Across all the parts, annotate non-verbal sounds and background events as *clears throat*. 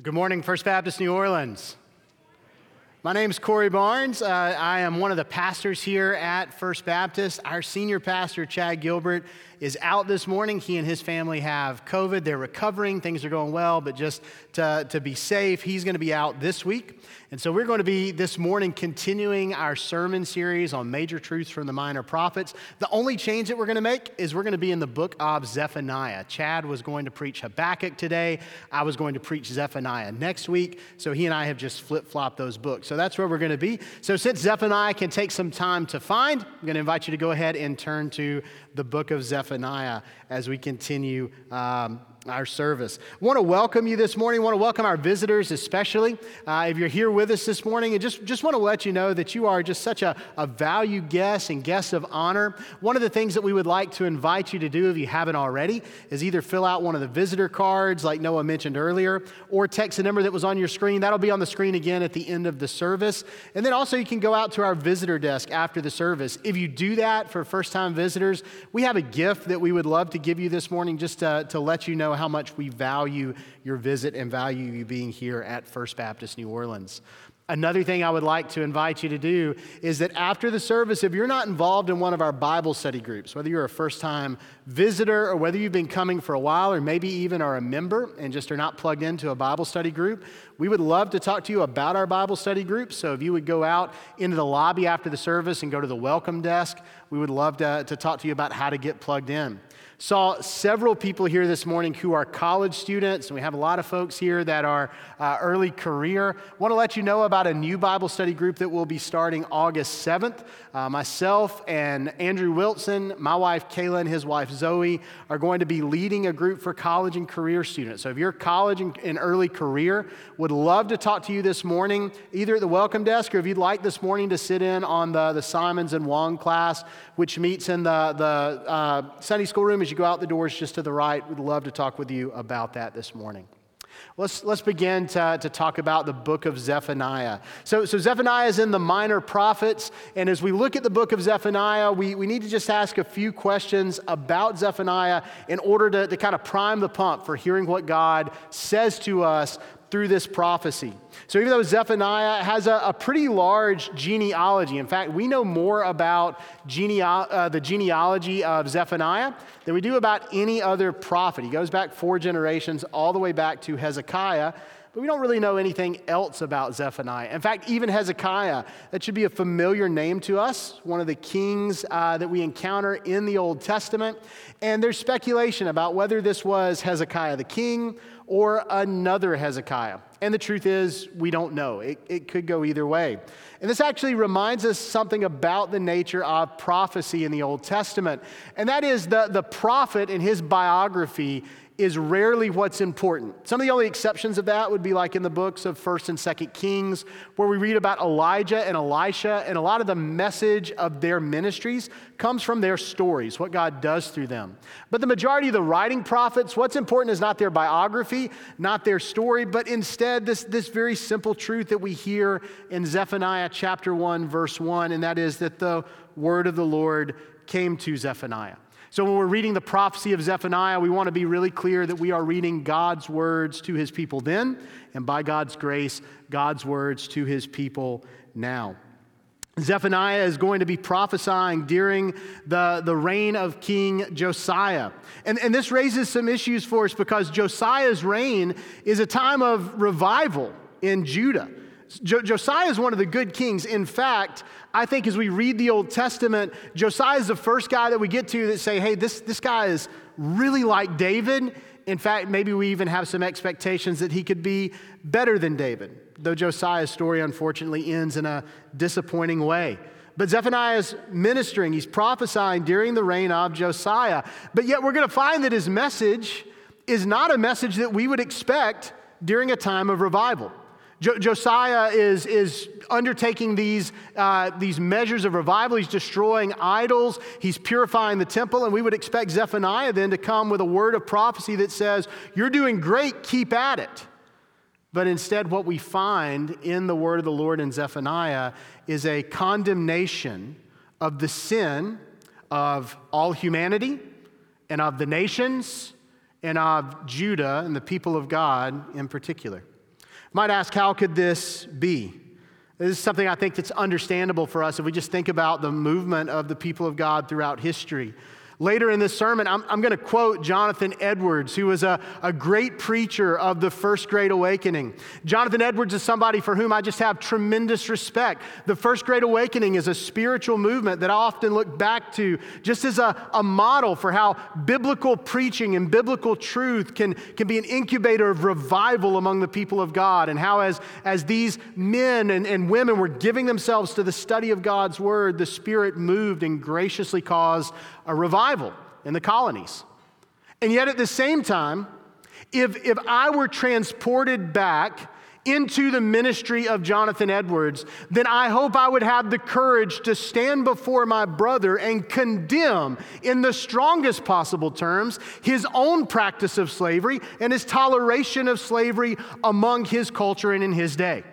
Good morning, First Baptist New Orleans. My name is Corey Barnes. Uh, I am one of the pastors here at First Baptist. Our senior pastor, Chad Gilbert, is out this morning. He and his family have COVID. They're recovering. Things are going well, but just to, to be safe, he's going to be out this week. And so we're going to be this morning continuing our sermon series on major truths from the minor prophets. The only change that we're going to make is we're going to be in the book of Zephaniah. Chad was going to preach Habakkuk today. I was going to preach Zephaniah next week. So he and I have just flip flopped those books. So that's where we're going to be. So since Zephaniah can take some time to find, I'm going to invite you to go ahead and turn to the book of Zephaniah as we continue um, our service. Want to welcome you this morning. Want to welcome our visitors, especially uh, if you're here with us this morning. And just, just want to let you know that you are just such a, a valued guest and guest of honor. One of the things that we would like to invite you to do, if you haven't already, is either fill out one of the visitor cards, like Noah mentioned earlier, or text the number that was on your screen. That'll be on the screen again at the end of the service. And then also, you can go out to our visitor desk after the service. If you do that for first time visitors, we have a gift that we would love to give you this morning just to, to let you know how much we value your visit and value you being here at First Baptist New Orleans. Another thing I would like to invite you to do is that after the service, if you're not involved in one of our Bible study groups, whether you're a first time visitor or whether you've been coming for a while or maybe even are a member and just are not plugged into a Bible study group, we would love to talk to you about our Bible study group. So if you would go out into the lobby after the service and go to the welcome desk, we would love to, to talk to you about how to get plugged in. Saw several people here this morning who are college students, and we have a lot of folks here that are uh, early career. Want to let you know about a new Bible study group that will be starting August 7th. Uh, myself and Andrew Wilson, my wife Kayla, and his wife Zoe are going to be leading a group for college and career students. So if you're college and, and early career, would love to talk to you this morning, either at the welcome desk or if you'd like this morning to sit in on the, the Simons and Wong class, which meets in the, the uh, Sunday school room as you go out the doors just to the right. We'd love to talk with you about that this morning. Let's, let's begin to, to talk about the book of Zephaniah. So, so, Zephaniah is in the minor prophets. And as we look at the book of Zephaniah, we, we need to just ask a few questions about Zephaniah in order to, to kind of prime the pump for hearing what God says to us through this prophecy. So, even though Zephaniah has a, a pretty large genealogy, in fact, we know more about uh, the genealogy of Zephaniah than we do about any other prophet. He goes back four generations, all the way back to Hezekiah. But we don't really know anything else about Zephaniah. In fact, even Hezekiah, that should be a familiar name to us, one of the kings uh, that we encounter in the Old Testament. And there's speculation about whether this was Hezekiah the king or another Hezekiah. And the truth is, we don't know. It, it could go either way. And this actually reminds us something about the nature of prophecy in the Old Testament. And that is the, the prophet in his biography is rarely what's important. Some of the only exceptions of that would be like in the books of 1st and 2nd Kings, where we read about Elijah and Elisha, and a lot of the message of their ministries comes from their stories, what God does through them. But the majority of the writing prophets, what's important is not their biography, not their story, but instead this, this very simple truth that we hear in Zephaniah chapter 1, verse 1, and that is that the word of the Lord came to Zephaniah. So, when we're reading the prophecy of Zephaniah, we want to be really clear that we are reading God's words to his people then, and by God's grace, God's words to his people now. Zephaniah is going to be prophesying during the, the reign of King Josiah. And, and this raises some issues for us because Josiah's reign is a time of revival in Judah. Jo- Josiah is one of the good kings. In fact, I think as we read the Old Testament, Josiah is the first guy that we get to that say, hey, this, this guy is really like David. In fact, maybe we even have some expectations that he could be better than David, though Josiah's story unfortunately ends in a disappointing way. But Zephaniah is ministering, he's prophesying during the reign of Josiah. But yet we're going to find that his message is not a message that we would expect during a time of revival. Jo- Josiah is, is undertaking these, uh, these measures of revival. He's destroying idols, he's purifying the temple, and we would expect Zephaniah then to come with a word of prophecy that says, You're doing great, keep at it. But instead, what we find in the word of the Lord in Zephaniah is a condemnation of the sin of all humanity and of the nations and of Judah and the people of God in particular. Might ask, how could this be? This is something I think that's understandable for us if we just think about the movement of the people of God throughout history. Later in this sermon, I'm, I'm going to quote Jonathan Edwards, who was a, a great preacher of the First Great Awakening. Jonathan Edwards is somebody for whom I just have tremendous respect. The First Great Awakening is a spiritual movement that I often look back to just as a, a model for how biblical preaching and biblical truth can, can be an incubator of revival among the people of God, and how, as, as these men and, and women were giving themselves to the study of God's Word, the Spirit moved and graciously caused a revival in the colonies. And yet, at the same time, if, if I were transported back into the ministry of Jonathan Edwards, then I hope I would have the courage to stand before my brother and condemn, in the strongest possible terms, his own practice of slavery and his toleration of slavery among his culture and in his day.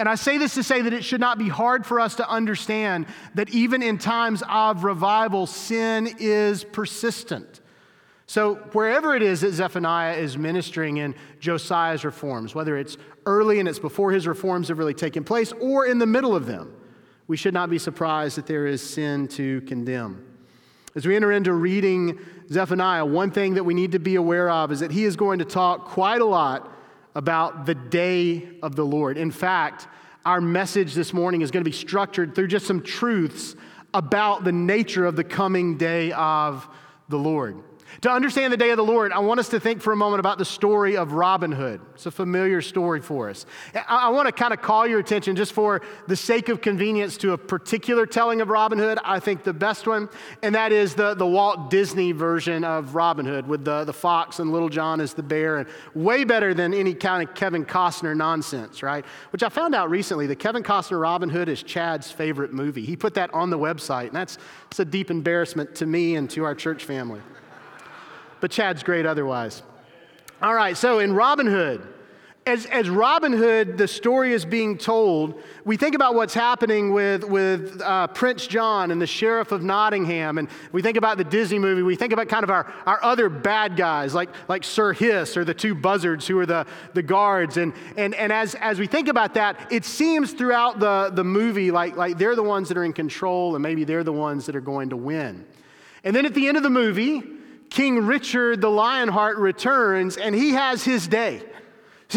And I say this to say that it should not be hard for us to understand that even in times of revival, sin is persistent. So, wherever it is that Zephaniah is ministering in Josiah's reforms, whether it's early and it's before his reforms have really taken place, or in the middle of them, we should not be surprised that there is sin to condemn. As we enter into reading Zephaniah, one thing that we need to be aware of is that he is going to talk quite a lot about the day of the Lord. In fact, our message this morning is going to be structured through just some truths about the nature of the coming day of the Lord. To understand the day of the Lord, I want us to think for a moment about the story of Robin Hood. It's a familiar story for us. I, want to kind of call your attention, just for the sake of convenience, to a particular telling of Robin Hood. I think the best one, and that is the, the Walt Disney version of Robin Hood with the, the fox and Little John as the bear, and way better than any kind of Kevin Costner nonsense, right? Which I found out recently that Kevin Costner Robin Hood is Chad's favorite movie. He put that on the website, and that's, that's a deep embarrassment to me and to our church family but Chad's great otherwise. All right, so in Robin Hood, as, as Robin Hood, the story is being told, we think about what's happening with, with uh, Prince John and the Sheriff of Nottingham, and we think about the Disney movie. We think about kind of our, our other bad guys, like, like Sir Hiss or the two buzzards who are the, the guards. And, and, and as, as we think about that, it seems throughout the, the movie like, like they're the ones that are in control, and maybe they're the ones that are going to win. And then at the end of the movie, King Richard the Lionheart returns and he has his day.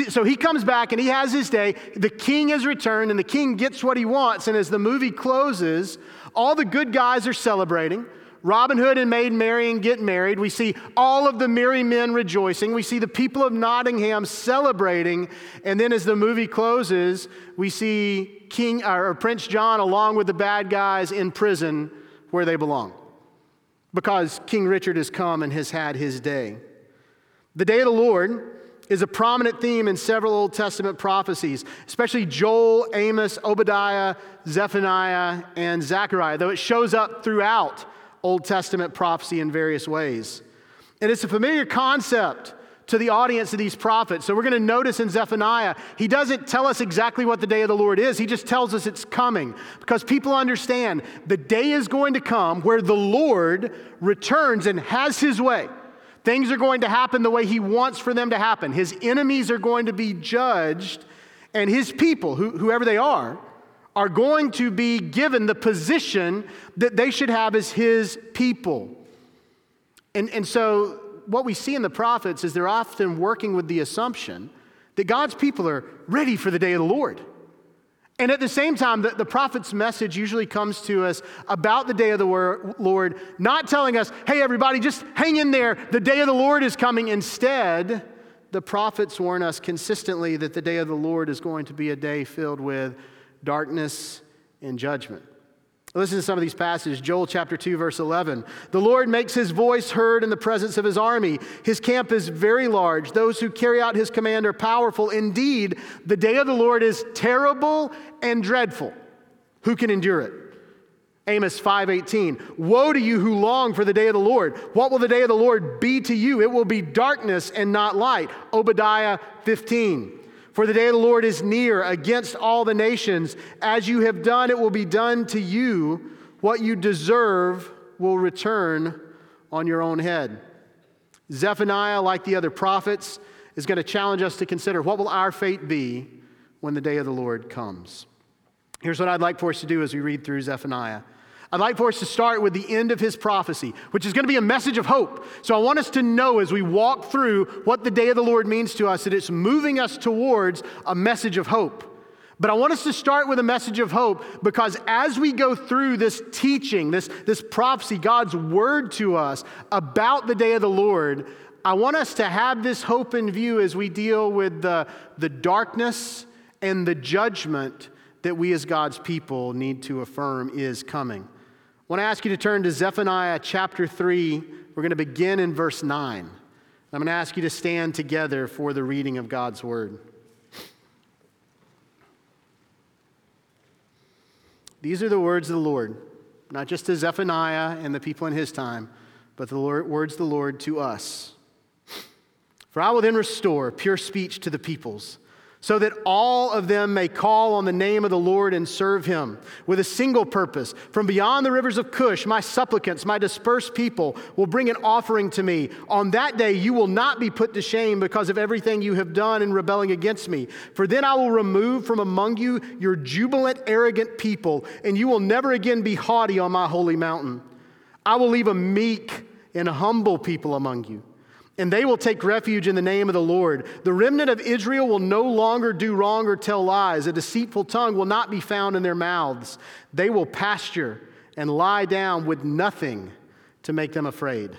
So he comes back and he has his day. The king has returned and the king gets what he wants. And as the movie closes, all the good guys are celebrating. Robin Hood and Maid Marian get married. We see all of the merry men rejoicing. We see the people of Nottingham celebrating. And then as the movie closes, we see King or Prince John along with the bad guys in prison where they belong because King Richard has come and has had his day. The day of the Lord is a prominent theme in several Old Testament prophecies, especially Joel, Amos, Obadiah, Zephaniah, and Zechariah, though it shows up throughout Old Testament prophecy in various ways. And it's a familiar concept to the audience of these prophets. So we're going to notice in Zephaniah, he doesn't tell us exactly what the day of the Lord is. He just tells us it's coming because people understand the day is going to come where the Lord returns and has his way. Things are going to happen the way he wants for them to happen. His enemies are going to be judged, and his people, whoever they are, are going to be given the position that they should have as his people. And, and so what we see in the prophets is they're often working with the assumption that God's people are ready for the day of the Lord. And at the same time, the, the, prophet's message usually comes to us about the day of the Lord, not telling us, hey, everybody, just hang in there, the day of the Lord is coming. Instead, the prophets warn us consistently that the day of the Lord is going to be a day filled with darkness and judgment. Listen to some of these passages. Joel chapter 2, verse 11. The Lord makes his voice heard in the presence of his army. His camp is very large. Those who carry out his command are powerful. Indeed, the day of the Lord is terrible and dreadful. Who can endure it? Amos 5:18 Woe to you who long for the day of the Lord what will the day of the Lord be to you it will be darkness and not light Obadiah 15 for the day of the Lord is near against all the nations. As you have done, it will be done to you. What you deserve will return on your own head. Zephaniah, like the other prophets, is going to challenge us to consider what will our fate be when the day of the Lord comes. Here's what I'd like for us to do as we read through Zephaniah. I'd like for us to start with the end of his prophecy, which is going to be a message of hope. So I want us to know as we walk through what the day of the Lord means to us that it's moving us towards a message of hope. But I want us to start with a message of hope because as we go through this teaching, this, this prophecy, God's word to us about the day of the Lord, I want us to have this hope in view as we deal with the, the darkness and the judgment that we as God's people need to affirm is coming. I want to ask you to turn to Zephaniah chapter 3. We're going to begin in verse 9. I'm going to ask you to stand together for the reading of God's word. These are the words of the Lord, not just to Zephaniah and the people in his time, but the Lord, words of the Lord to us. For I will then restore pure speech to the peoples so that all of them may call on the name of the Lord and serve him with a single purpose. From beyond the rivers of Cush, my supplicants, my dispersed people, will bring an offering to me. On that day, you will not be put to shame because of everything you have done in rebelling against me. For then I will remove from among you your jubilant, arrogant people, and you will never again be haughty on my holy mountain. I will leave a meek and humble people among you and they will take refuge in the name of the Lord. The remnant of Israel will no longer do wrong or tell lies. A deceitful tongue will not be found in their mouths. They will pasture and lie down with nothing to make them afraid.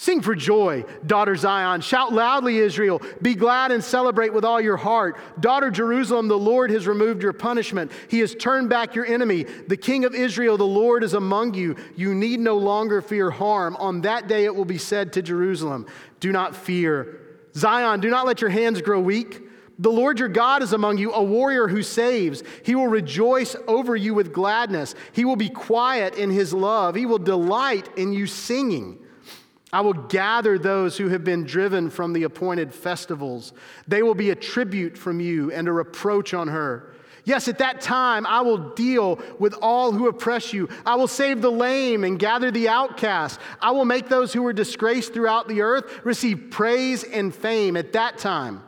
Sing for joy, daughter Zion. Shout loudly, Israel. Be glad and celebrate with all your heart. Daughter Jerusalem, the Lord has removed your punishment. He has turned back your enemy. The King of Israel, the Lord, is among you. You need no longer fear harm. On that day it will be said to Jerusalem, Do not fear. Zion, do not let your hands grow weak. The Lord your God is among you, a warrior who saves. He will rejoice over you with gladness. He will be quiet in his love. He will delight in you singing. I will gather those who have been driven from the appointed festivals. They will be a tribute from you and a reproach on her. Yes, at that time I will deal with all who oppress you. I will save the lame and gather the outcast. I will make those who were disgraced throughout the earth receive praise and fame. At that time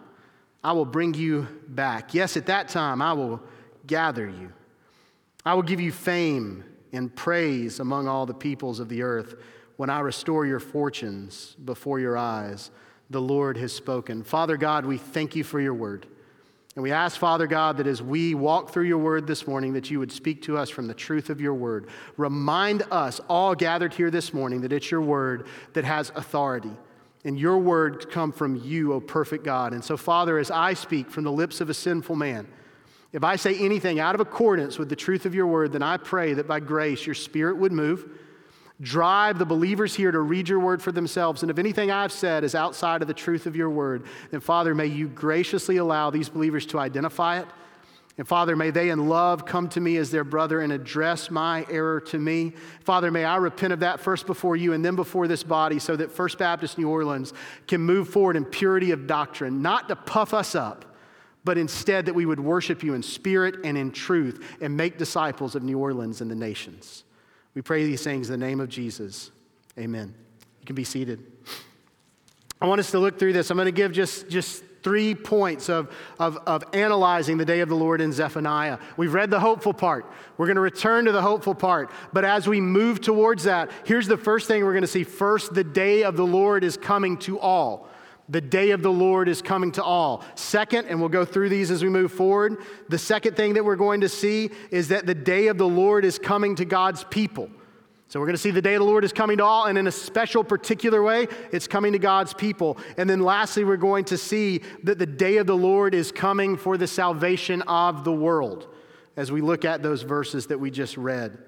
I will bring you back. Yes, at that time I will gather you. I will give you fame and praise among all the peoples of the earth when I restore your fortunes before your eyes. The Lord has spoken. Father God, we thank you for your word. And we ask, Father God, that as we walk through your word this morning, that you would speak to us from the truth of your word. Remind us, all gathered here this morning, that it's your word that has authority. And your words come from you, O perfect God. And so, Father, as I speak from the lips of a sinful man, if I say anything out of accordance with the truth of your word, then I pray that by grace your spirit would move Drive the believers here to read your word for themselves. And if anything I've said is outside of the truth of your word, then Father, may you graciously allow these believers to identify it. And Father, may they in love come to me as their brother and address my error to me. Father, may I repent of that first before you and then before this body so that First Baptist New Orleans can move forward in purity of doctrine, not to puff us up, but instead that we would worship you in spirit and in truth and make disciples of New Orleans and the nations. We pray these things in the name of Jesus. Amen. You can be seated. I want us to look through this. I'm going to give just, just three points of, of, of analyzing the day of the Lord in Zephaniah. We've read the hopeful part. We're going to return to the hopeful part. But as we move towards that, here's the first thing we're going to see. First, the day of the Lord is coming to all. The day of the Lord is coming to all. Second, and we'll go through these as we move forward, the second thing that we're going to see is that the day of the Lord is coming to God's people. So we're going to see the day of the Lord is coming to all, and in a special, particular way, it's coming to God's people. And then lastly, we're going to see that the day of the Lord is coming for the salvation of the world as we look at those verses that we just read.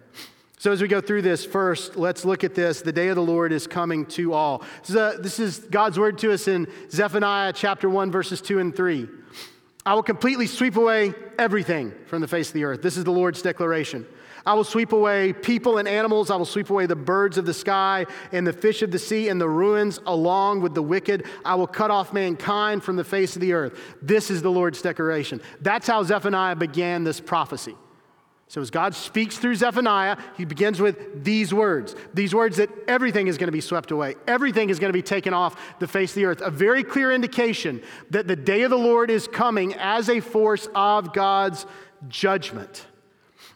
So, as we go through this, first, let's look at this. The day of the Lord is coming to all. This is, God's word to us in Zephaniah chapter 1, verses 2 and 3. I will completely sweep away everything from the face of the earth. This is the Lord's declaration. I will sweep away people and animals. I will sweep away the birds of the sky and the fish of the sea and the ruins along with the wicked. I will cut off mankind from the face of the earth. This is the Lord's declaration. That's how Zephaniah began this prophecy. So, as God speaks through Zephaniah, he begins with these words these words that everything is going to be swept away, everything is going to be taken off the face of the earth. A very clear indication that the day of the Lord is coming as a force of God's judgment.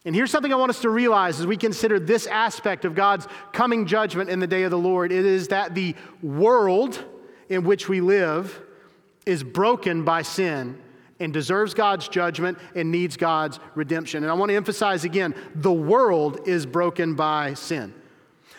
And here's something I want us to realize as we consider this aspect of God's coming judgment in the day of the Lord it is that the world in which we live is broken by sin and deserves God's judgment and needs God's redemption. And I want to emphasize again the world is broken by sin.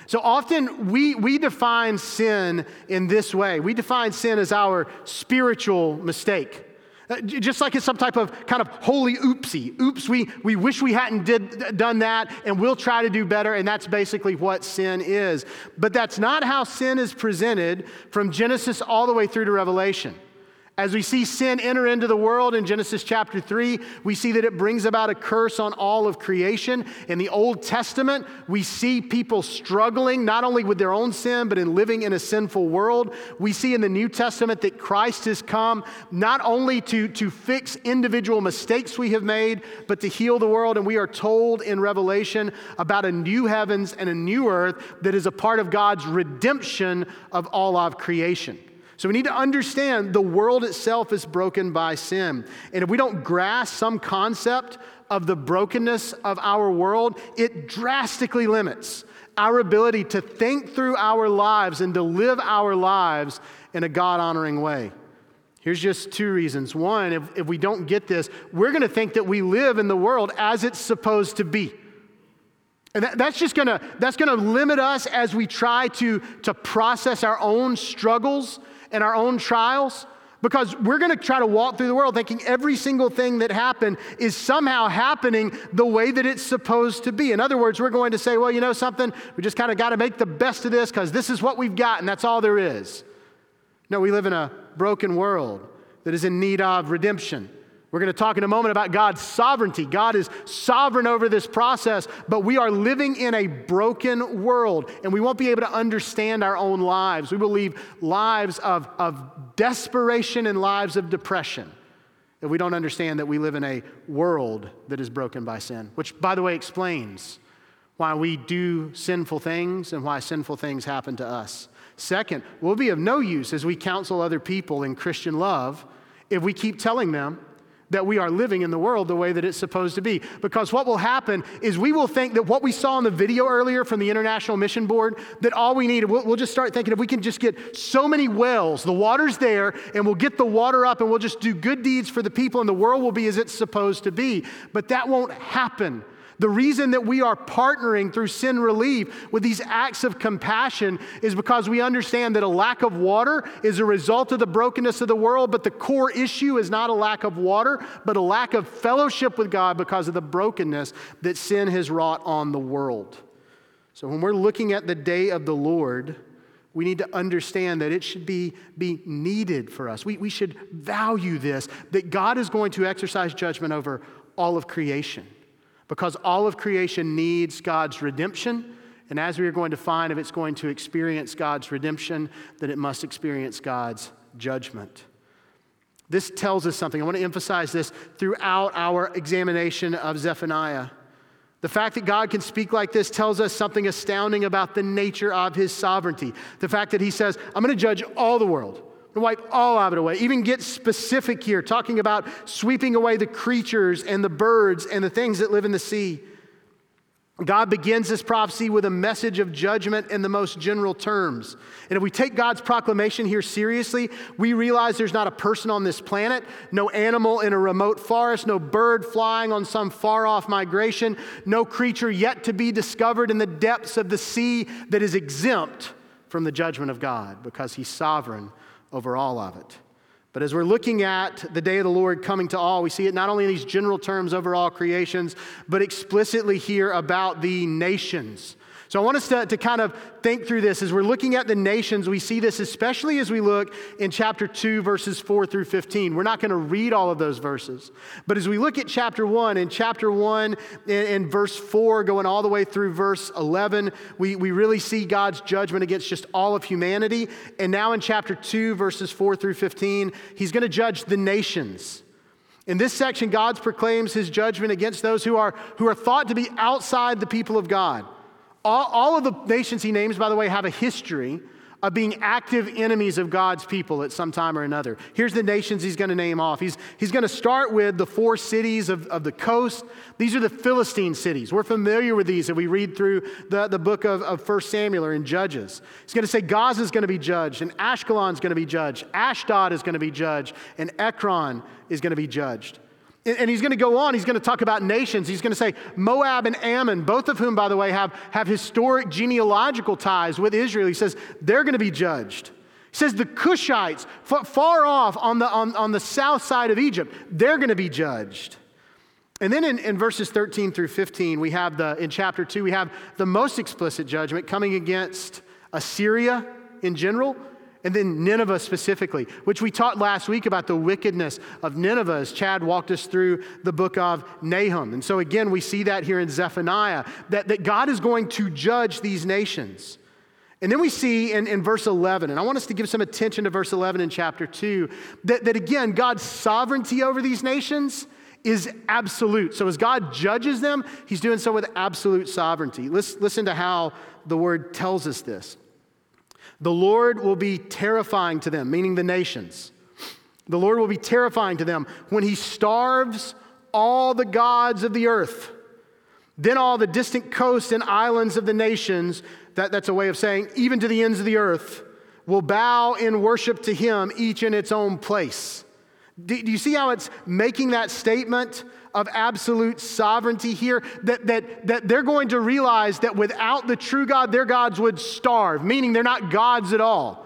So often we, we define sin in this way we define sin as our spiritual mistake. Uh, just like it's some type of kind of holy oopsie. Oops, we, we wish we hadn't did, done that, and we'll try to do better, and that's basically what sin is. But that's not how sin is presented from Genesis all the way through to Revelation. As we see sin enter into the world in Genesis chapter 3, we see that it brings about a curse on all of creation. In the Old Testament, we see people struggling not only with their own sin, but in living in a sinful world. We see in the New Testament that Christ has come not only to, to fix individual mistakes we have made, but to heal the world. And we are told in Revelation about a new heavens and a new earth that is a part of God's redemption of all of creation. So we need to understand the world itself is broken by sin. And if we don't grasp some concept of the brokenness of our world, it drastically limits our ability to think through our lives and to live our lives in a God honoring way. Here's just two reasons. One, if, if we don't get this, we're going to think that we live in the world as it's supposed to be. And that, that's just gonna, that's gonna limit us as we try to, to process our own struggles and our own trials because we're going to try to walk through the world thinking every single thing that happened is somehow happening the way that it's supposed to be. In other words, we're going to say, well, you know something? We just kind of got to make the best of this because this is what we've got and that's all there is. No, we live in a broken world that is in need of redemption. We're going to talk in a moment about God's sovereignty. God is sovereign over this process, but we are living in a broken world and we won't be able to understand our own lives. We will leave lives of, of desperation and lives of depression if we don't understand that we live in a world that is broken by sin, which, by the way, explains why we do sinful things and why sinful things happen to us. Second, we'll be of no use as we counsel other people in Christian love if we keep telling them that we are living in the world the way that it's supposed to be. Because what will happen is we will think that what we saw in the video earlier from the International Mission Board, that all we need, we'll, we'll, just start thinking if we can just get so many wells, the water's there, and we'll get the water up and we'll just do good deeds for the people and the world will be as it's supposed to be. But that won't happen the reason that we are partnering through Send Relief with these acts of compassion is because we understand that a lack of water is a result of the brokenness of the world, but the core issue is not a lack of water, but a lack of fellowship with God because of the brokenness that sin has wrought on the world. So when we're looking at the day of the Lord, we need to understand that it should be, be needed for us. We, we should value this, that God is going to exercise judgment over all of creation because all of creation needs God's redemption. And as we are going to find, if it's going to experience God's redemption, then it must experience God's judgment. This tells us something. I want to emphasize this throughout our examination of Zephaniah. The fact that God can speak like this tells us something astounding about the nature of his sovereignty. The fact that he says, I'm going to judge all the world wipe all of it away. Even get specific here, talking about sweeping away the creatures and the birds and the things that live in the sea. God begins this prophecy with a message of judgment in the most general terms. And if we take God's proclamation here seriously, we realize there's not a person on this planet, no animal in a remote forest, no bird flying on some far off migration, no creature yet to be discovered in the depths of the sea that is exempt from the judgment of God because He's sovereign over all of it. But as we're looking at the day of the Lord coming to all, we see it not only in these general terms over all creations, but explicitly here about the nations. So I want us to, to kind of think through this. As we're looking at the nations, we see this especially as we look in chapter 2, verses 4 through 15. We're not going to read all of those verses. But as we look at chapter 1, in chapter 1 in, verse 4, going all the way through verse 11, we, we really see God's judgment against just all of humanity. And now in chapter 2, verses 4 through 15, he's going to judge the nations. In this section, God proclaims his judgment against those who are, who are thought to be outside the people of God. All, all of the nations he names, by the way, have a history of being active enemies of God's people at some time or another. Here's the nations he's going to name off. He's, he's going to start with the four cities of, of the coast. These are the Philistine cities. We're familiar with these if we read through the, the book of, of 1 Samuel or in Judges. He's going to say Gaza is going to be judged, and Ashkelon is going to be judged, Ashdod is going to be judged, and Ekron is going to be judged. And he's going to go on, he's going to talk about nations. He's going to say Moab and Ammon, both of whom, by the way, have, have historic genealogical ties with Israel. He says they're going to be judged. He says the Cushites, far off on the, on, on the south side of Egypt, they're going to be judged. And then in, in verses 13 through 15, we have the, in chapter 2, we have the most explicit judgment coming against Assyria in general and then Nineveh specifically, which we taught last week about the wickedness of Nineveh as Chad walked us through the book of Nahum. And so again, we see that here in Zephaniah, that, that God is going to judge these nations. And then we see in, in verse 11, and I want us to give some attention to verse 11 in chapter 2, that, that again, God's sovereignty over these nations is absolute. So as God judges them, he's doing so with absolute sovereignty. Listen, listen to how the word tells us this. The Lord will be terrifying to them, meaning the nations. The Lord will be terrifying to them when he starves all the gods of the earth. Then all the distant coasts and islands of the nations, that, that's a way of saying even to the ends of the earth, will bow in worship to him, each in its own place. Do, do you see how it's making that statement of absolute sovereignty here? That, that, that they're going to realize that without the true God, their gods would starve, meaning they're not gods at all.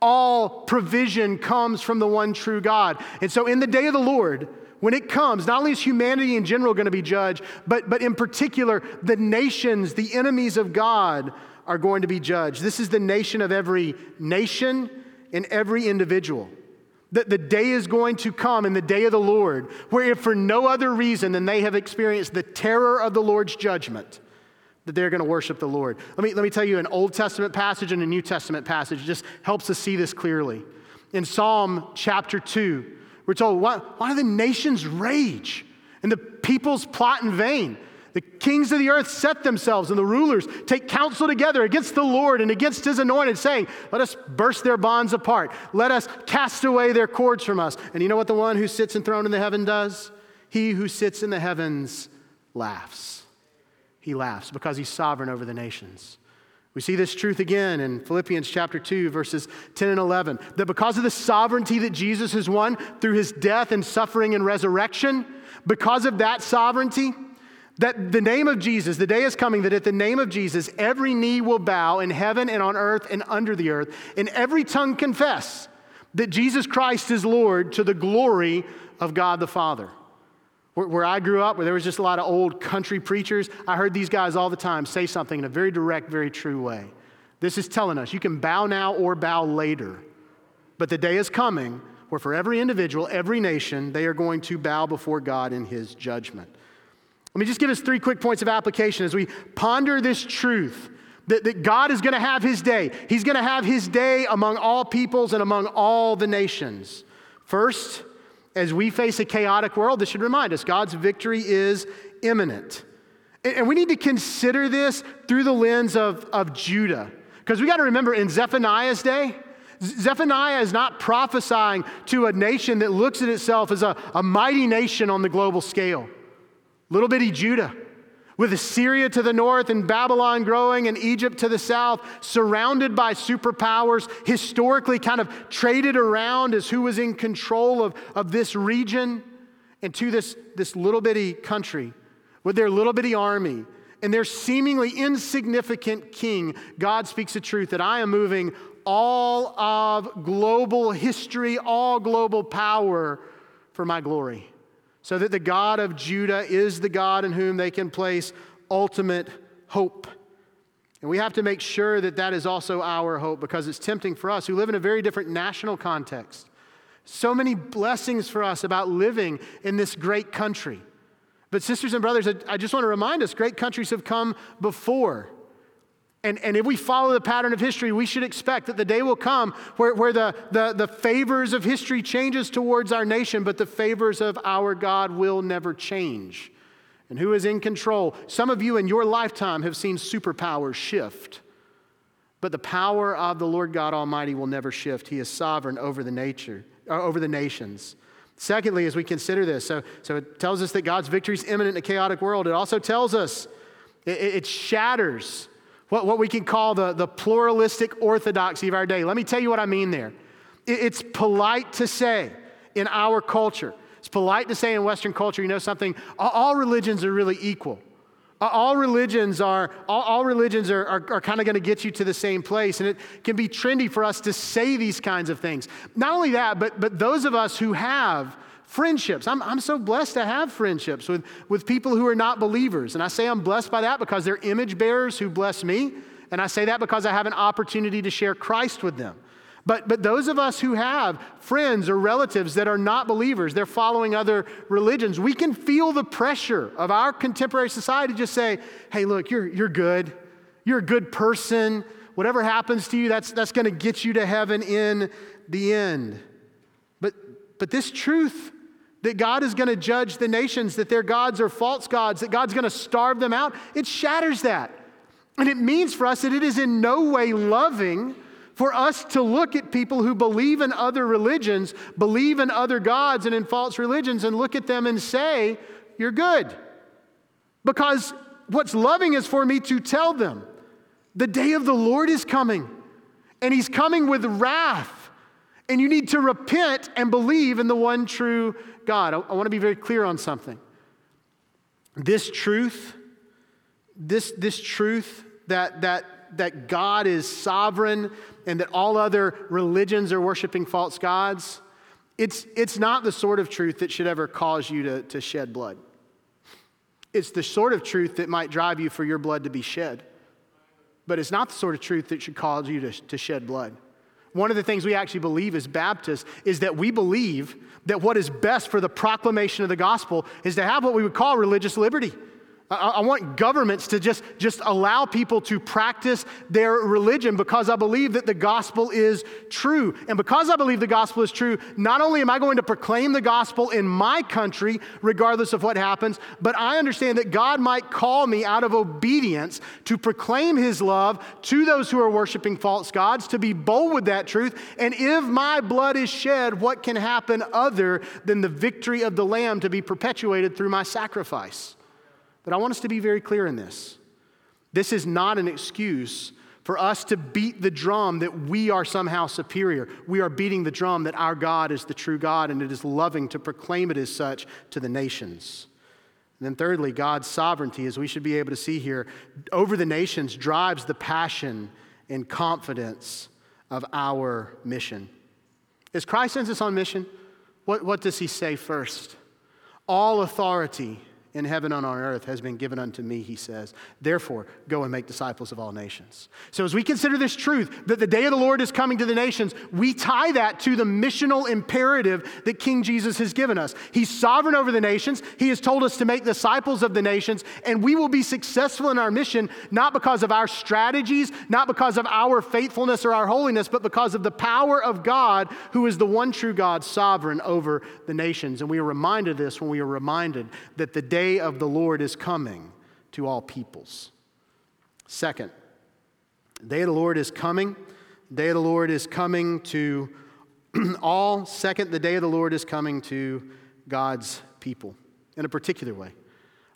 All provision comes from the one true God. And so in the day of the Lord, when it comes, not only is humanity in general going to be judged, but, but in particular, the nations, the enemies of God, are going to be judged. This is the nation of every nation and every individual. That the day is going to come in the day of the Lord, where if for no other reason than they have experienced the terror of the Lord's judgment, that they're going to worship the Lord. Let me, let me tell you an Old Testament passage and a New Testament passage. It just helps us see this clearly. In Psalm chapter 2, we're told, why, why do the nations rage and the peoples plot in vain? The kings of the earth set themselves, and the rulers take counsel together against the Lord and against his anointed, saying, Let us burst their bonds apart. Let us cast away their cords from us. And you know what the one who sits enthroned in the heaven does? He who sits in the heavens laughs. He laughs because he's sovereign over the nations. We see this truth again in Philippians chapter 2, verses 10 and 11. That because of the sovereignty that Jesus has won through his death and suffering and resurrection, because of that sovereignty, that the name of Jesus, the day is coming that at the name of Jesus, every knee will bow in heaven and on earth and under the earth, and every tongue confess that Jesus Christ is Lord to the glory of God the Father. Where, where I grew up, where there was just a lot of old country preachers, I heard these guys all the time say something in a very direct, very true way. This is telling us you can bow now or bow later, but the day is coming where for every individual, every nation, they are going to bow before God in his judgment. Let me just give us three quick points of application as we ponder this truth that, that God is going to have his day. He's going to have his day among all peoples and among all the nations. First, as we face a chaotic world, this should remind us God's victory is imminent. And we need to consider this through the lens of, of Judah. Because we got to remember in Zephaniah's day, Zephaniah is not prophesying to a nation that looks at itself as a, a mighty nation on the global scale. Little bitty Judah, with Assyria to the north and Babylon growing and Egypt to the south, surrounded by superpowers, historically kind of traded around as who was in control of, of this region, and to this, this little bitty country with their little bitty army and their seemingly insignificant king, God speaks the truth that I am moving all of global history, all global power for my glory so that the God of Judah is the God in whom they can place ultimate hope. And we have to make sure that that is also our hope because it's tempting for us who live in a very different national context. So many blessings for us about living in this great country. But, sisters and brothers, I just want to remind us great countries have come before. And, and if we follow the pattern of history, we should expect that the day will come where, where the, the, the favors of history changes towards our nation, but the favors of our God will never change. And who is in control? Some of you in your lifetime have seen superpowers shift. But the power of the Lord God Almighty will never shift. He is sovereign over the nature, uh, over the nations. Secondly, as we consider this, so, so it tells us that God's victory is imminent in a chaotic world. It also tells us it, it shatters what, what we can call the, the pluralistic orthodoxy of our day. Let me tell you what I mean there. It, it's polite to say in our culture, it's polite to say in Western culture, you know something, all, religions are really equal. All religions are, all, all religions are, are, are kind of going to get you to the same place. And it can be trendy for us to say these kinds of things. Not only that, but, but those of us who have friendships. I'm, I'm so blessed to have friendships with, with people who are not believers. And I say I'm blessed by that because they're image bearers who bless me. And I say that because I have an opportunity to share Christ with them. But, but those of us who have friends or relatives that are not believers, they're following other religions, we can feel the pressure of our contemporary society just say, hey, look, you're, you're good. You're a good person. Whatever happens to you, that's, that's going to get you to heaven in the end. But, but this truth that God is going to judge the nations, that their gods are false gods, that God's going to starve them out, it shatters that. And it means for us that it is in no way loving for us to look at people who believe in other religions, believe in other gods and in false religions, and look at them and say, You're good. Because what's loving is for me to tell them, The day of the Lord is coming, and He's coming with wrath. And you need to repent and believe in the one true God. I, I want to be very clear on something. This truth, this, this truth that, that that God is sovereign and that all other religions are worshiping false gods, it's, it's not the sort of truth that should ever cause you to, to shed blood. It's the sort of truth that might drive you for your blood to be shed. But it's not the sort of truth that should cause you to, to shed blood. One of the things we actually believe as Baptists is that we believe that what is best for the proclamation of the gospel is to have what we would call religious liberty. I, want governments to just, just allow people to practice their religion because I believe that the gospel is true. And because I believe the gospel is true, not only am I going to proclaim the gospel in my country, regardless of what happens, but I understand that God might call me out of obedience to proclaim his love to those who are worshiping false gods, to be bold with that truth. And if my blood is shed, what can happen other than the victory of the Lamb to be perpetuated through my sacrifice? But I want us to be very clear in this. This is not an excuse for us to beat the drum that we are somehow superior. We are beating the drum that our God is the true God and it is loving to proclaim it as such to the nations. And then, thirdly, God's sovereignty, as we should be able to see here, over the nations drives the passion and confidence of our mission. As Christ sends us on mission, what, what does he say first? All authority in heaven and on earth has been given unto me, he says. Therefore, go and make disciples of all nations. So, as we consider this truth that the day of the Lord is coming to the nations, we tie that to the missional imperative that King Jesus has given us. He's sovereign over the nations, He has told us to make disciples of the nations, and we will be successful in our mission not because of our strategies, not because of our faithfulness or our holiness, but because of the power of God, who is the one true God, sovereign over the nations. And we are reminded of this when we are reminded that the day day of the Lord is coming to all peoples. Second, day of the Lord is coming. Day of the Lord is coming to *clears throat* all. Second, the day of the Lord is coming to God's people in a particular way.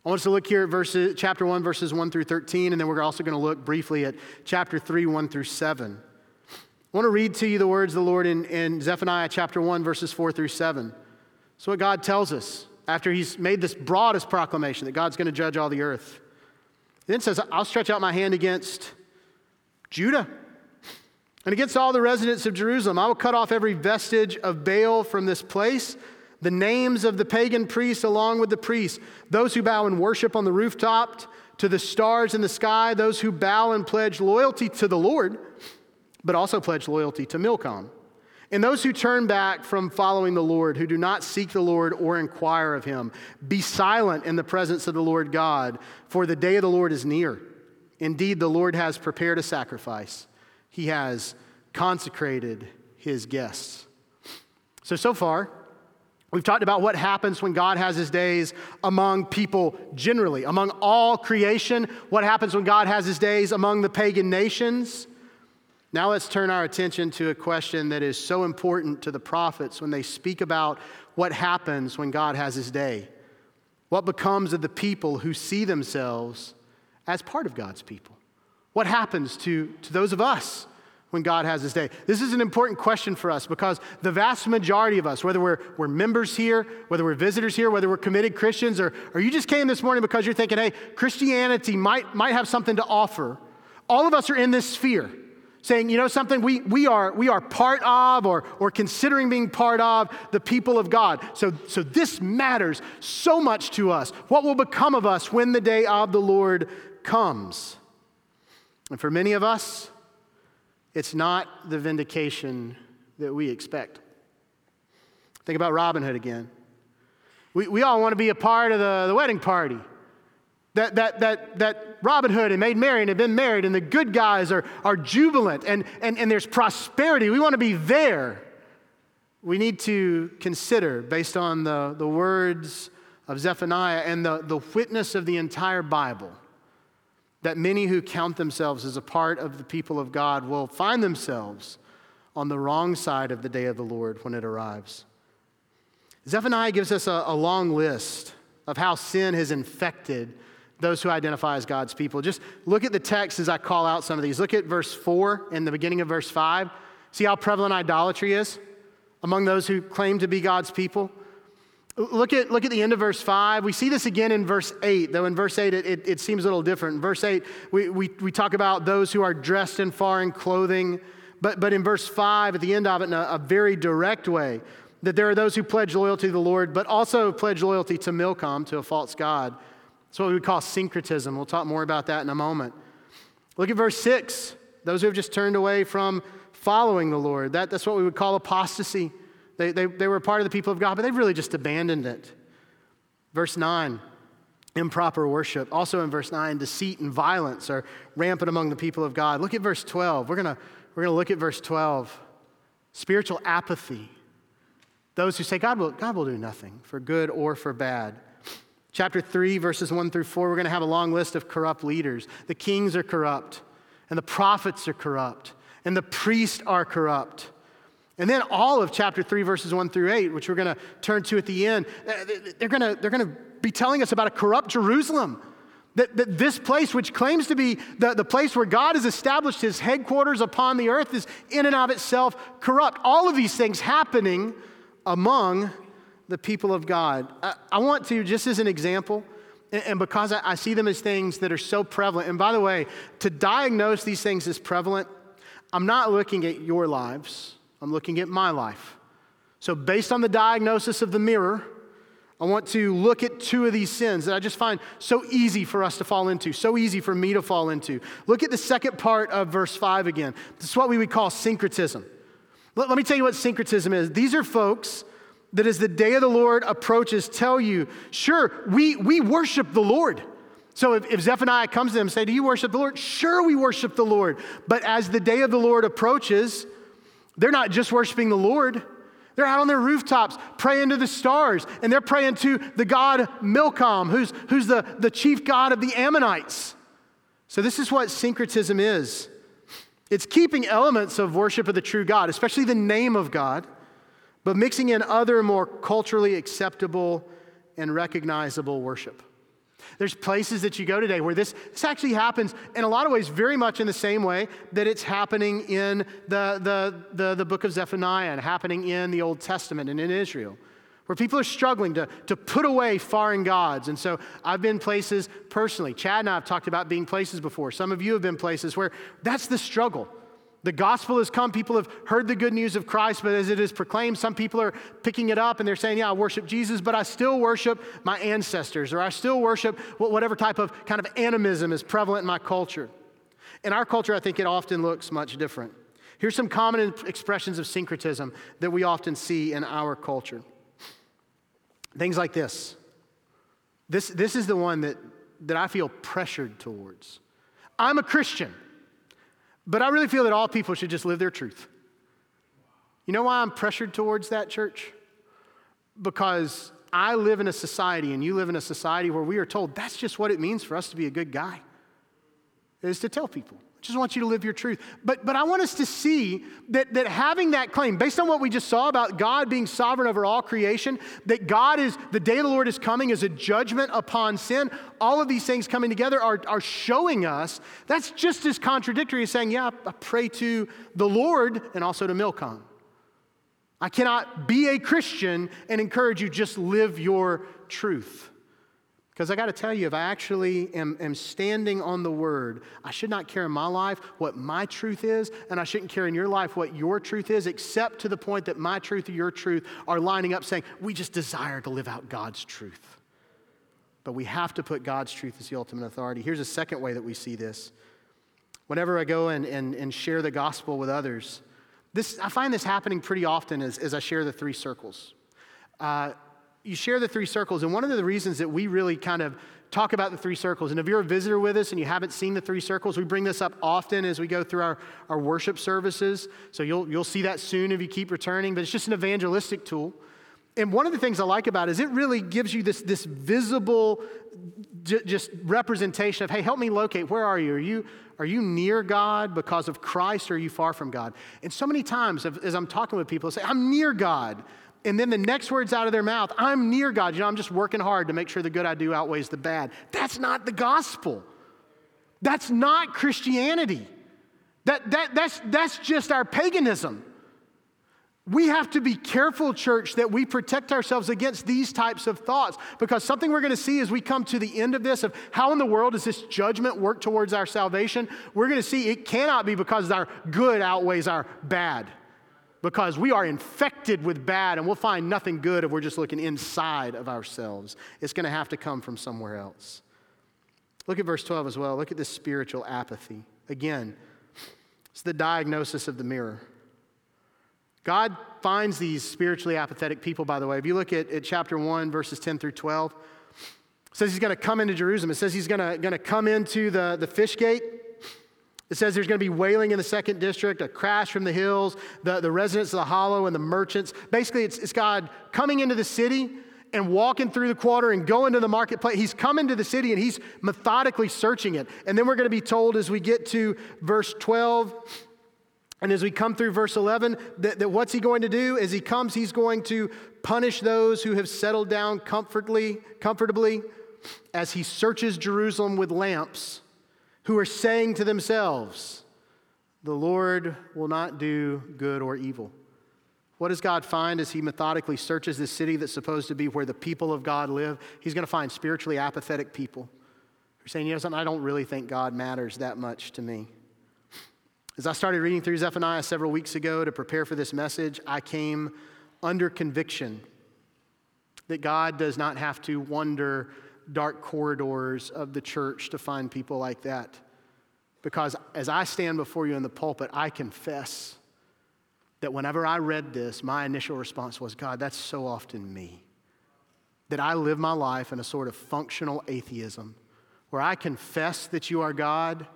I want us to look here at verses, chapter 1, verses 1 through 13, and then we're also going to look briefly at chapter 3, 1 through 7. I want to read to you the words of the Lord in, in Zephaniah chapter 1, verses 4 through 7. So, what God tells us after he's made this broadest proclamation that God's going to judge all the earth. He then says, I'll stretch out my hand against Judah and against all the residents of Jerusalem. I will cut off every vestige of Baal from this place, the names of the pagan priests along with the priests, those who bow and worship on the rooftop, to the stars in the sky, those who bow and pledge loyalty to the Lord, but also pledge loyalty to Milcom. And those who turn back from following the Lord, who do not seek the Lord or inquire of him, be silent in the presence of the Lord God, for the day of the Lord is near. Indeed, the Lord has prepared a sacrifice, He has consecrated His guests. So, so far, We've talked about what happens when God has his days among people generally, among all creation, what happens when God has his days among the pagan nations. Now let's turn our attention to a question that is so important to the prophets when they speak about what happens when God has his day. What becomes of the people who see themselves as part of God's people? What happens to, to those of us when God has his day? This is an important question for us because the vast majority of us, whether we're, we're members here, whether we're visitors here, whether we're committed Christians, or, or you just came this morning because you're thinking, hey, Christianity might, might have something to offer, all of us are in this sphere saying, you know something, we, we, are, we are part of or, or considering being part of the people of God. So, so this matters so much to us. What will become of us when the day of the Lord comes? And for many of us, it's not the vindication that we expect. Think about Robin Hood again. We, we all want to be a part of the, the wedding party. That, that, that, that Robin Hood and Maid Marian have been married, and the good guys are, are jubilant, and, and, and there's prosperity. We want to be there. We need to consider, based on the, the words of Zephaniah and the, the witness of the entire Bible, that many who count themselves as a part of the people of God will find themselves on the wrong side of the day of the Lord when it arrives. Zephaniah gives us a, a long list of how sin has infected those who identify as God's people. Just look at the text as I call out some of these. Look at verse 4 and the beginning of verse 5. See how prevalent idolatry is among those who claim to be God's people? Look at, look at the end of verse 5. We see this again in verse 8, though in verse 8 it, it, it seems a little different. In verse 8, we, we, we talk about those who are dressed in foreign clothing. But, but in verse 5, at the end of it, in a, a very direct way, that there are those who pledge loyalty to the Lord, but also pledge loyalty to Milcom, to a false God. It's what we would call syncretism. We'll talk more about that in a moment. Look at verse 6. Those who have just turned away from following the Lord. That, that's what we would call apostasy. They, they, they were part of the people of God, but they've really just abandoned it. Verse 9, improper worship. Also in verse 9, deceit and violence are rampant among the people of God. Look at verse 12. We're going we're going to look at verse 12. Spiritual apathy. Those who say God will, God will do nothing for good or for bad. Chapter 3, verses 1 through 4, we're going to have a long list of corrupt leaders. The kings are corrupt, and the prophets are corrupt, and the priests are corrupt. And then all of chapter 3, verses 1 through 8, which we're going to turn to at the end, uh, they're going to, they're going to be telling us about a corrupt Jerusalem. That, that this place, which claims to be the, the place where God has established his headquarters upon the earth, is in and of itself corrupt. All of these things happening among the people of God. I, I want to, just as an example, and, and because I, I see them as things that are so prevalent, and by the way, to diagnose these things as prevalent, I'm not looking at your lives, I'm looking at my life. So, based on the diagnosis of the mirror, I want to look at two of these sins that I just find so easy for us to fall into, so easy for me to fall into. Look at the second part of verse 5 again. This is what we would call syncretism. Let, let me tell you what syncretism is. These are folks that as the day of the Lord approaches, tell you, sure, we, we worship the Lord. So if, if Zephaniah comes to them and say, Do you worship the Lord? Sure, we worship the Lord. But as the day of the Lord approaches, they're not just worshiping the Lord. They're out on their rooftops praying to the stars, and they're praying to the god Milcom, who's, who's the, the chief god of the Ammonites. So, this is what syncretism is it's keeping elements of worship of the true God, especially the name of God, but mixing in other more culturally acceptable and recognizable worship. There's places that you go today where this, this actually happens in a lot of ways very much in the same way that it's happening in the, the, the, the book of Zephaniah and happening in the Old Testament and in Israel, where people are struggling to, to put away foreign gods. And so I've been places personally. Chad and I have talked about being places before. Some of you have been places where that's the struggle. The gospel has come. People have heard the good news of Christ, but as it is proclaimed, some people are picking it up and they're saying, Yeah, I worship Jesus, but I still worship my ancestors, or I still worship whatever type of kind of animism is prevalent in my culture. In our culture, I think it often looks much different. Here's some common expressions of syncretism that we often see in our culture things like this. This, this is the one that, that I feel pressured towards. I'm a Christian, but I really feel that all people should just live their truth. You know why I'm pressured towards that, church? Because I live in a society and you live in a society where we are told that's just what it means for us to be a good guy, is to tell people. Just want you to live your truth. But, but I want us to see that, that having that claim, based on what we just saw about God being sovereign over all creation, that God is, the day of the Lord is coming as a judgment upon sin, all of these things coming together are, are showing us that's just as contradictory as saying, yeah, I pray to the Lord and also to Milcom. I cannot be a Christian and encourage you just live your truth. Because I got to tell you, if I actually am, am, standing on the word, I should not care in my life what my truth is, and I shouldn't care in your life what your truth is, except to the point that my truth and your truth are lining up saying, we just desire to live out God's truth. But we have to put God's truth as the ultimate authority. Here's a second way that we see this. Whenever I go and, and, and share the gospel with others, this, I find this happening pretty often as, as I share the three circles. Uh, you share the three circles, and one of the reasons that we really kind of talk about the three circles, and if you're a visitor with us and you haven't seen the three circles, we bring this up often as we go through our, our worship services. So you'll, you'll see that soon if you keep returning, but it's just an evangelistic tool. And one of the things I like about it is it really gives you this, this visible j- just representation of, hey, help me locate. Where are you? Are you are you near God because of Christ or are you far from God? And so many times as I'm talking with people, I say, I'm near God. And then the next words out of their mouth, I'm near God. You know, I'm just working hard to make sure the good I do outweighs the bad. That's not the gospel. That's not Christianity. That, that, that's, that's just our paganism. We have to be careful, church, that we protect ourselves against these types of thoughts because something we're going to see as we come to the end of this of how in the world does this judgment work towards our salvation, we're going to see it cannot be because our good outweighs our bad. Because we are infected with bad and we'll find nothing good if we're just looking inside of ourselves. It's going to have to come from somewhere else. Look at verse 12 as well. Look at this spiritual apathy. Again, it's the diagnosis of the mirror. God finds these spiritually apathetic people, by the way. If you look at, at chapter 1, verses 10 through 12, it says he's going to come into Jerusalem. It says he's going to, going to come into the, the fish gate. It says there's going to be wailing in the second district, a crash from the hills, the, the residents of the hollow, and the merchants. Basically, it's, it's God coming into the city and walking through the quarter and going to the marketplace. He's coming to the city and he's methodically searching it. And then we're going to be told as we get to verse 12 and as we come through verse 11, that, that, what's he going to do? As he comes, he's going to punish those who have settled down comfortably, comfortably as he searches Jerusalem with lamps, who are saying to themselves, The Lord will not do good or evil. What does God find as he methodically searches this city that's supposed to be where the people of God live? He's going to find spiritually apathetic people who are saying, You know something, I don't really think God matters that much to me. As I started reading through Zephaniah several weeks ago to prepare for this message, I came under conviction that God does not have to wander dark corridors of the church to find people like that. Because as I stand before you in the pulpit, I confess that whenever I read this, my initial response was, God, that's so often me. That I live my life in a sort of functional atheism where I confess that you are God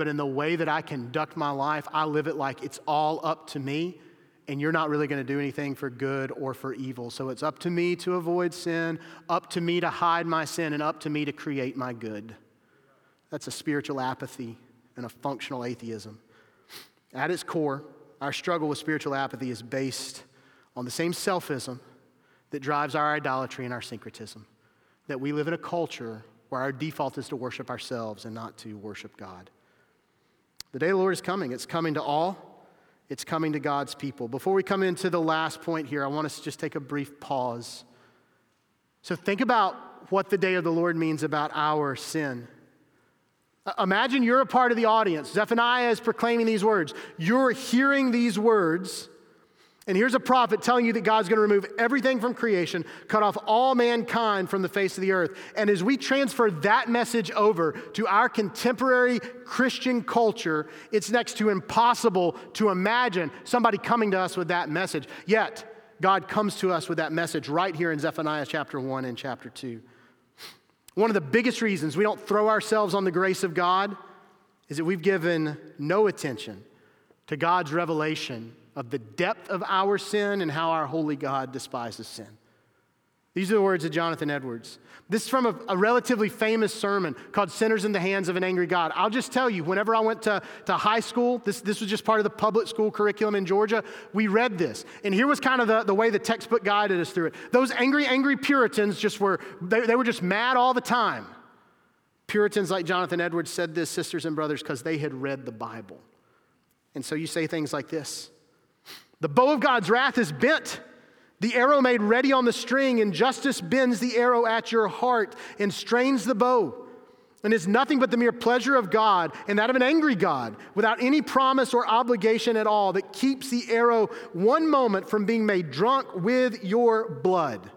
but in the way that I conduct my life, I live it like it's all up to me, and you're not really going to do anything for good or for evil. So it's up to me to avoid sin, up to me to hide my sin, and up to me to create my good. That's a spiritual apathy and a functional atheism. At its core, our struggle with spiritual apathy is based on the same selfism that drives our idolatry and our syncretism. That we live in a culture where our default is to worship ourselves and not to worship God. The day of the Lord is coming. It's coming to all, it's coming to God's people. Before we come into the last point here, I want us to just take a brief pause. So think about what the day of the Lord means about our sin. Imagine you're a part of the audience. Zephaniah is proclaiming these words. You're hearing these words and here's a prophet telling you that God's going to remove everything from creation, cut off all mankind from the face of the earth. And as we transfer that message over to our contemporary Christian culture, it's next to impossible to imagine somebody coming to us with that message. Yet, God comes to us with that message right here in Zephaniah chapter 1 and chapter 2. One of the biggest reasons we don't throw ourselves on the grace of God is that we've given no attention to God's revelation of the depth of our sin and how our holy God despises sin. These are the words of Jonathan Edwards. This is from a, a, relatively famous sermon called Sinners in the Hands of an Angry God. I'll just tell you, whenever I went to, to high school, this, this was just part of the public school curriculum in Georgia, we read this. And here was kind of the, the way the textbook guided us through it. Those angry, angry Puritans just were, they, they were just mad all the time. Puritans like Jonathan Edwards said this, sisters and brothers, because they had read the Bible. And so you say things like this The bow of God's wrath is bent the arrow made ready on the string, and justice bends the arrow at your heart and strains the bow. And is nothing but the mere pleasure of God and that of an angry God, without any promise or obligation at all, that keeps the arrow one moment from being made drunk with your blood.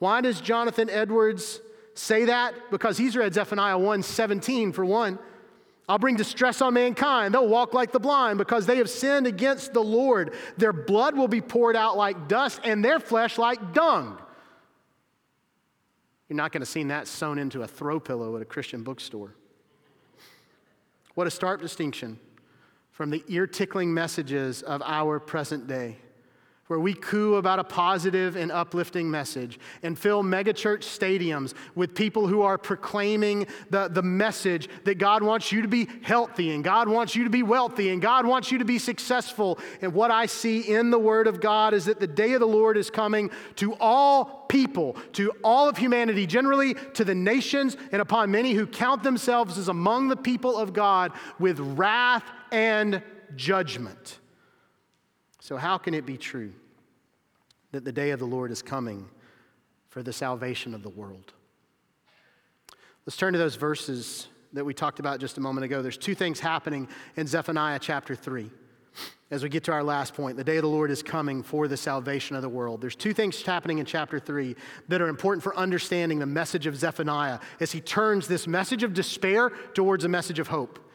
Why does Jonathan Edwards say that? Because he's read Zephaniah 1 17 for one. I'll bring distress on mankind. They'll walk like the blind because they have sinned against the Lord. Their blood will be poured out like dust and their flesh like dung. You're not going to see that sewn into a throw pillow at a Christian bookstore. What a stark distinction from the ear tickling messages of our present day where we coo about a positive and uplifting message and fill megachurch stadiums with people who are proclaiming the, the message that God wants you to be healthy and God wants you to be wealthy and God wants you to be successful. And what I see in the Word of God is that the day of the Lord is coming to all people, to all of humanity, generally to the nations, and upon many who count themselves as among the people of God with wrath and judgment. So, how can it be true that the day of the Lord is coming for the salvation of the world? Let's turn to those verses that we talked about just a moment ago. There's two things happening in Zephaniah chapter 3. As we get to our last point, the day of the Lord is coming for the salvation of the world. There's two things happening in chapter 3 that are important for understanding the message of Zephaniah as he turns this message of despair towards a message of hope.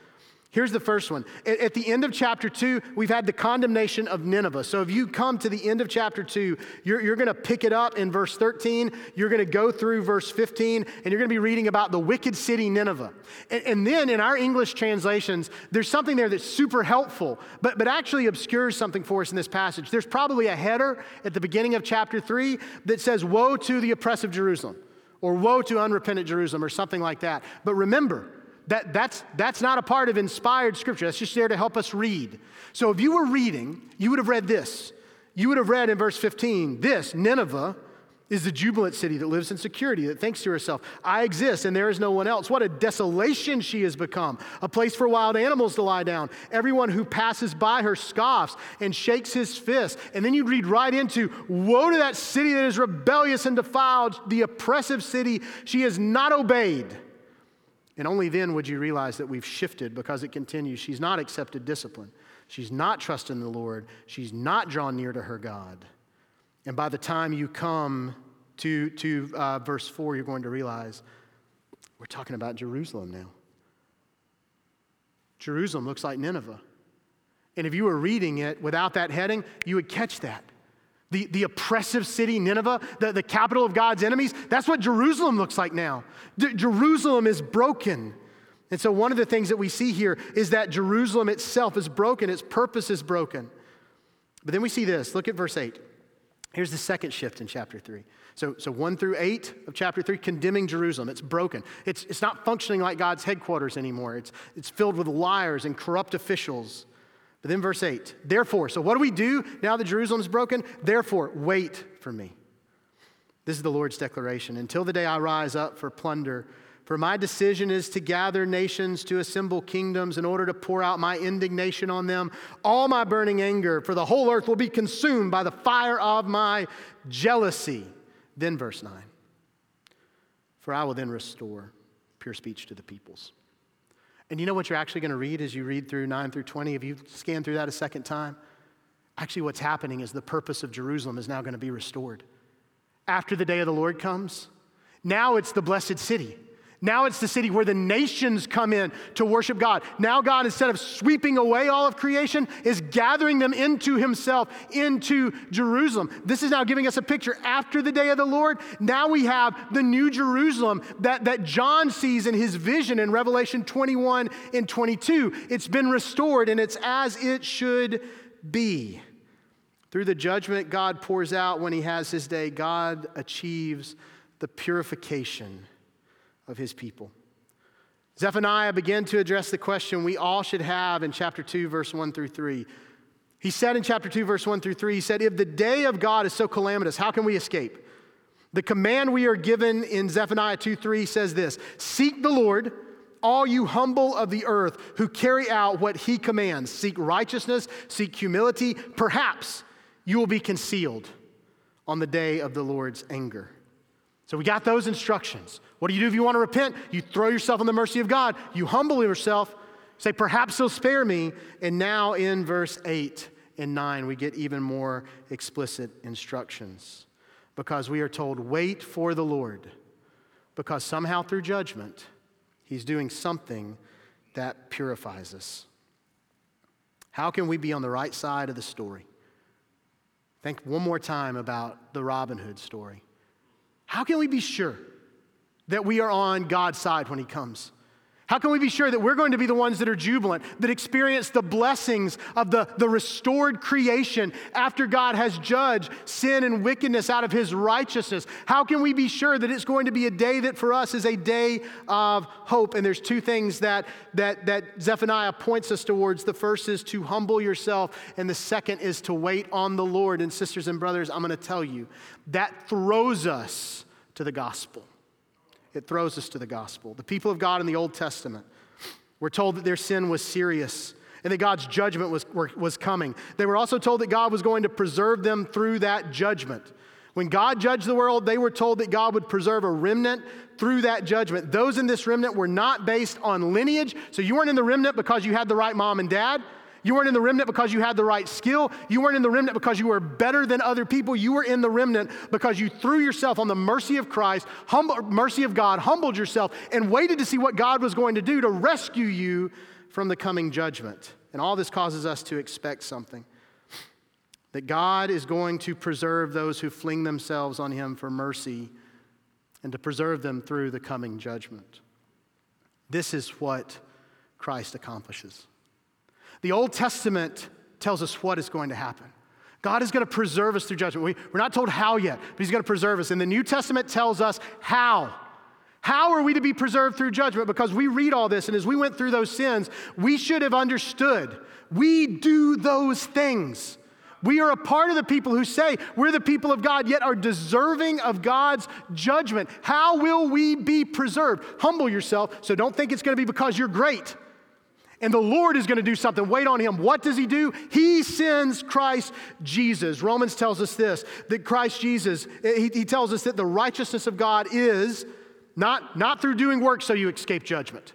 Here's the first one. At the end of chapter 2, we've had the condemnation of Nineveh. So if you come to the end of chapter 2, you're, you're going to pick it up in verse 13. You're going to go through verse 15, and you're going to be reading about the wicked city Nineveh. And, and then in our English translations, there's something there that's super helpful, but, but actually obscures something for us in this passage. There's probably a header at the beginning of chapter 3 that says, Woe to the oppressive Jerusalem, or Woe to unrepentant Jerusalem, or something like that. But remember, that, that's, that's not a part of inspired scripture. That's just there to help us read. So if you were reading, you would have read this. You would have read in verse 15 this Nineveh is the jubilant city that lives in security, that thinks to herself, I exist and there is no one else. What a desolation she has become, a place for wild animals to lie down. Everyone who passes by her scoffs and shakes his fist. And then you'd read right into, Woe to that city that is rebellious and defiled, the oppressive city she has not obeyed. And only then would you realize that we've shifted because it continues. She's not accepted discipline. She's not trusting the Lord. She's not drawn near to her God. And by the time you come to, to uh, verse 4, you're going to realize we're talking about Jerusalem now. Jerusalem looks like Nineveh. And if you were reading it without that heading, you would catch that. The, the oppressive city, Nineveh, the, the capital of God's enemies, that's what Jerusalem looks like now. D- Jerusalem is broken. And so, one of the things that we see here is that Jerusalem itself is broken, its purpose is broken. But then we see this look at verse 8. Here's the second shift in chapter 3. So, so 1 through 8 of chapter 3, condemning Jerusalem. It's broken. It's, it's not functioning like God's headquarters anymore. It's, it's filled with liars and corrupt officials. But then verse 8, therefore, so what do we do now that Jerusalem is broken? Therefore, wait for me. This is the Lord's declaration. Until the day I rise up for plunder, for my decision is to gather nations, to assemble kingdoms in order to pour out my indignation on them, all my burning anger, for the whole earth will be consumed by the fire of my jealousy. Then, verse 9, for I will then restore pure speech to the peoples. And you know what you're actually going to read as you read through 9 through 20? If you scan through that a second time, actually what's happening is the purpose of Jerusalem is now going to be restored. After the day of the Lord comes, now it's the blessed city. Now it's the city where the nations come in to worship God. Now, God, instead of sweeping away all of creation, is gathering them into Himself, into Jerusalem. This is now giving us a picture after the day of the Lord. Now we have the new Jerusalem that, that John sees in his vision in Revelation 21 and 22. It's been restored and it's as it should be. Through the judgment God pours out when He has His day, God achieves the purification of his people. Zephaniah began to address the question we all should have in chapter 2, verse 1 through 3. He said in chapter 2, verse 1 through 3, he said, If the day of God is so calamitous, how can we escape? The command we are given in Zephaniah 2 3 says this Seek the Lord, all you humble of the earth who carry out what he commands. Seek righteousness, seek humility. Perhaps you will be concealed on the day of the Lord's anger. So we got those instructions. What do you do if you want to repent? You throw yourself on the mercy of God. You humble yourself, say, Perhaps he'll spare me. And now in verse 8 and 9, we get even more explicit instructions because we are told, Wait for the Lord, because somehow through judgment, he's doing something that purifies us. How can we be on the right side of the story? Think one more time about the Robin Hood story. How can we be sure that we are on God's side when He comes? How can we be sure that we're going to be the ones that are jubilant, that experience the blessings of the, the restored creation after God has judged sin and wickedness out of his righteousness? How can we be sure that it's going to be a day that for us is a day of hope? And there's two things that, that, that Zephaniah points us towards. The first is to humble yourself, and the second is to wait on the Lord. And sisters and brothers, I'm going to tell you, that throws us to the gospel it throws us to the gospel. The people of God in the Old Testament were told that their sin was serious and that God's judgment was, was coming. They were also told that God was going to preserve them through that judgment. When God judged the world, they were told that God would preserve a remnant through that judgment. Those in this remnant were not based on lineage. So you weren't in the remnant because you had the right mom and dad. You weren't in the remnant because you had the right skill. You weren't in the remnant because you were better than other people. You were in the remnant because you threw yourself on the mercy of Christ, humble, mercy of God, humbled yourself, and waited to see what God was going to do to rescue you from the coming judgment. And all this causes us to expect something that God is going to preserve those who fling themselves on Him for mercy and to preserve them through the coming judgment. This is what Christ accomplishes. The Old Testament tells us what is going to happen. God is going to preserve us through judgment. We, we're not told how yet, but He's going to preserve us. And the New Testament tells us how. How are we to be preserved through judgment? Because we read all this, and as we went through those sins, we should have understood we do those things. We are a part of the people who say we're the people of God, yet are deserving of God's judgment. How will we be preserved? Humble yourself, so don't think it's going to be because you're great and the Lord is going to do something. Wait on him. What does he do? He sends Christ Jesus. Romans tells us this that Christ Jesus, eh, he, he tells us that the righteousness of God is not, not through doing work so you escape judgment.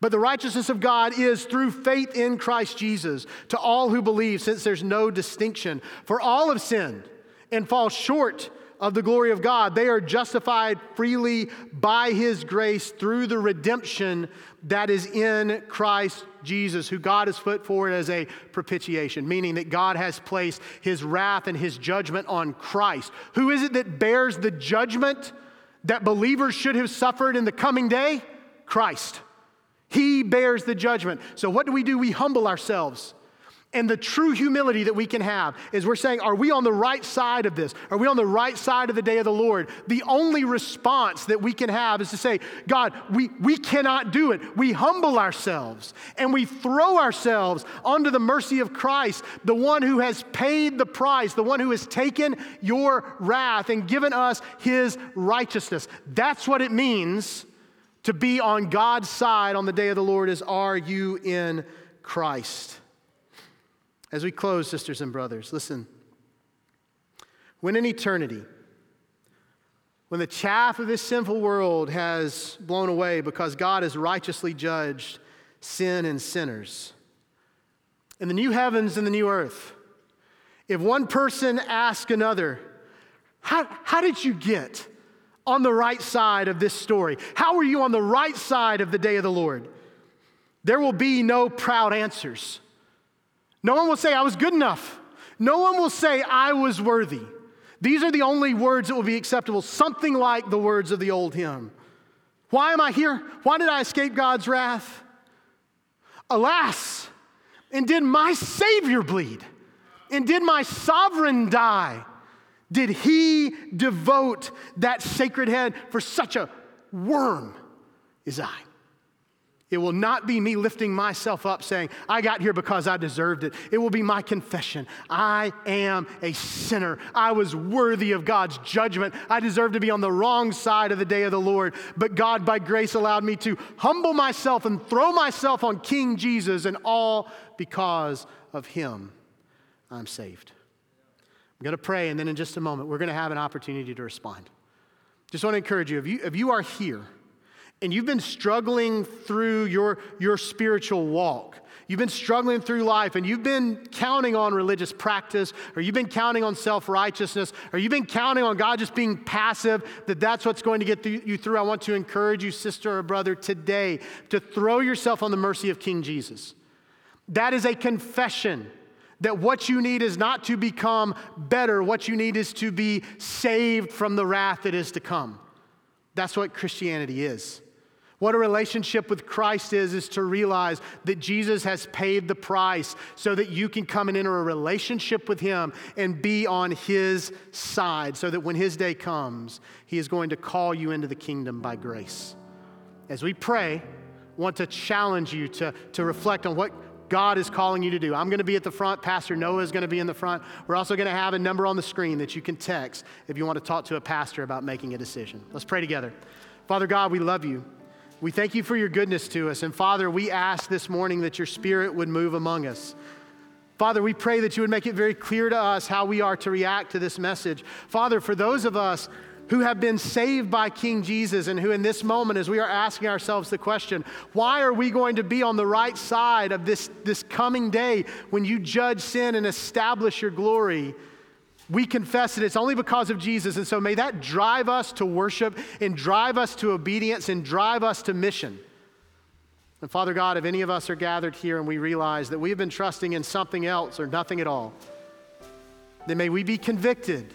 But the righteousness of God is through faith in Christ Jesus to all who believe, since there's no distinction. For all have sinned and fall short of the glory of God. They are justified freely by his grace through the redemption that is in Christ Jesus, who God has put forward as a propitiation, meaning that God has placed his wrath and his judgment on Christ. Who is it that bears the judgment that believers should have suffered in the coming day? Christ. He bears the judgment. So, what do we do? We humble ourselves. And the true humility that we can have is we're saying, Are we on the right side of this? Are we on the right side of the day of the Lord? The only response that we can have is to say, God, we, we cannot do it. We humble ourselves and we throw ourselves onto the mercy of Christ, the one who has paid the price, the one who has taken your wrath and given us his righteousness. That's what it means to be on God's side on the day of the Lord, is are you in Christ? As we close, sisters and brothers, listen. When in eternity, when the chaff of this sinful world has blown away because God has righteously judged sin and sinners, in the new heavens and the new earth, if one person asks another, how, how did you get on the right side of this story? How are you on the right side of the day of the Lord? There will be no proud answers. No one will say, I was good enough. No one will say, I was worthy. These are the only words that will be acceptable, something like the words of the old hymn. Why am I here? Why did I escape God's wrath? Alas, and did my Savior bleed? And did my sovereign die? Did he devote that sacred head for such a worm as I? It will not be me lifting myself up saying, I got here because I deserved it. It will be my confession. I am a sinner. I was worthy of God's judgment. I deserve to be on the wrong side of the day of the Lord. But God, by grace, allowed me to humble myself and throw myself on King Jesus, and all because of Him, I'm saved. I'm going to pray, and then in just a moment, we're going to have an opportunity to respond. Just want to encourage you if you, if you are here, and you've been struggling through your, your spiritual walk, you've been struggling through life, and you've been counting on religious practice, or you've been counting on self righteousness, or you've been counting on God just being passive, that that's what's going to get you through, I want to encourage you, sister or brother, today to throw yourself on the mercy of King Jesus. That is a confession that what you need is not to become better, what you need is to be saved from the wrath that is to come. That's what Christianity is. What a relationship with Christ is, is to realize that Jesus has paid the price so that you can come and enter a relationship with Him and be on His side, so that when His day comes, He is going to call you into the kingdom by grace. As we pray, I want to challenge you to, to reflect on what God is calling you to do. I'm going to be at the front. Pastor Noah is going to be in the front. We're also going to have a number on the screen that you can text if you want to talk to a pastor about making a decision. Let's pray together. Father God, we love you. We thank you for your goodness to us. And Father, we ask this morning that your spirit would move among us. Father, we pray that you would make it very clear to us how we are to react to this message. Father, for those of us who have been saved by King Jesus and who, in this moment, as we are asking ourselves the question, why are we going to be on the right side of this, this coming day when you judge sin and establish your glory? We confess that it's only because of Jesus. And so may that drive us to worship and drive us to obedience and drive us to mission. And Father God, if any of us are gathered here and we realize that we've been trusting in something else or nothing at all, then may we be convicted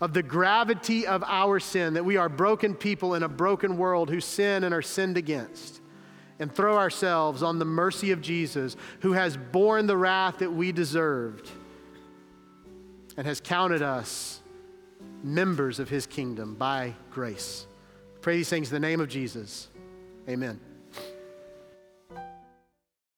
of the gravity of our sin, that we are broken people in a broken world who sin and are sinned against, and throw ourselves on the mercy of Jesus, who has borne the wrath that we deserved and has counted us members of his kingdom by grace. Pray these things in the name of Jesus. Amen.